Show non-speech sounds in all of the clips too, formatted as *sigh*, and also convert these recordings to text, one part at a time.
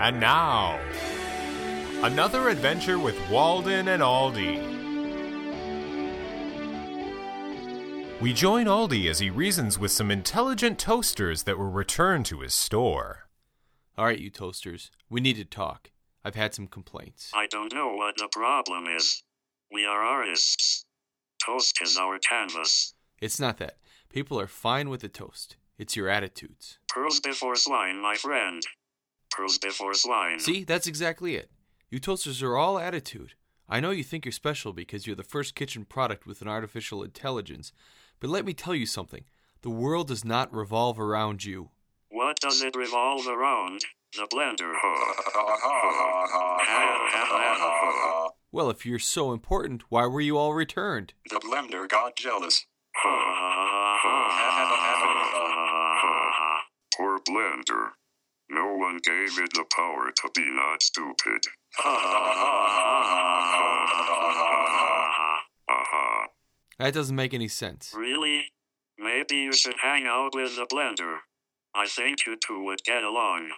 And now, another adventure with Walden and Aldi. We join Aldi as he reasons with some intelligent toasters that were returned to his store. All right, you toasters, we need to talk. I've had some complaints. I don't know what the problem is. We are artists. Toast is our canvas. It's not that. People are fine with the toast. It's your attitudes. Pearls before swine, my friend. Before swine. See, that's exactly it. You toasters are all attitude. I know you think you're special because you're the first kitchen product with an artificial intelligence, but let me tell you something. The world does not revolve around you. What does it revolve around? The blender. *laughs* Well, if you're so important, why were you all returned? The blender got jealous. *laughs* Poor blender. No one gave it the power to be not stupid. *laughs* That doesn't make any sense. Really? Maybe you should hang out with the blender. I think you two would get along.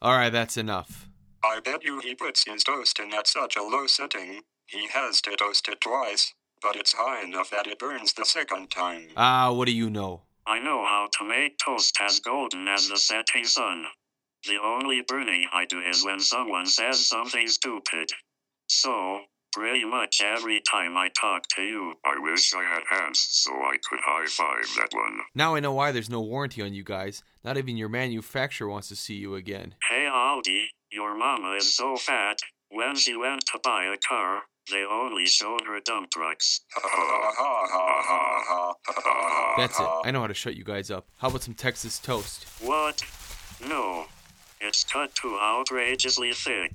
All right, that's enough. I bet you he puts his toast in at such a low setting. He has to toast it twice, but it's high enough that it burns the second time. Ah, what do you know? I know how to make toast as golden as the setting sun. The only burning I do is when someone says something stupid. So, pretty much every time I talk to you, I wish I had hands so I could high five that one. Now I know why there's no warranty on you guys. Not even your manufacturer wants to see you again. Hey Aldi, your mama is so fat. When she went to buy a car, they only showed her dump trucks. That's it. Uh, I know how to shut you guys up. How about some Texas toast? What? No. It's cut too outrageously thick.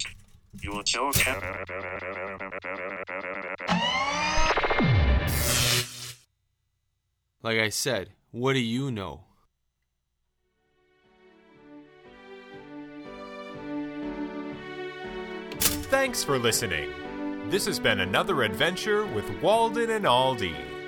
You'll choke. Like I said, what do you know? Thanks for listening. This has been another adventure with Walden and Aldi.